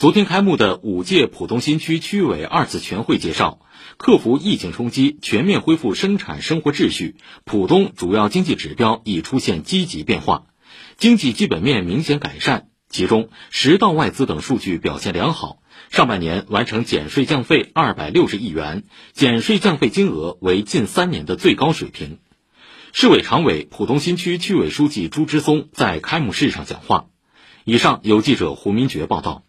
昨天开幕的五届浦东新区区委二次全会介绍，克服疫情冲击，全面恢复生产生活秩序，浦东主要经济指标已出现积极变化，经济基本面明显改善。其中，十到外资等数据表现良好，上半年完成减税降费二百六十亿元，减税降费金额为近三年的最高水平。市委常委、浦东新区区委书记朱之松在开幕式上讲话。以上由记者胡明珏报道。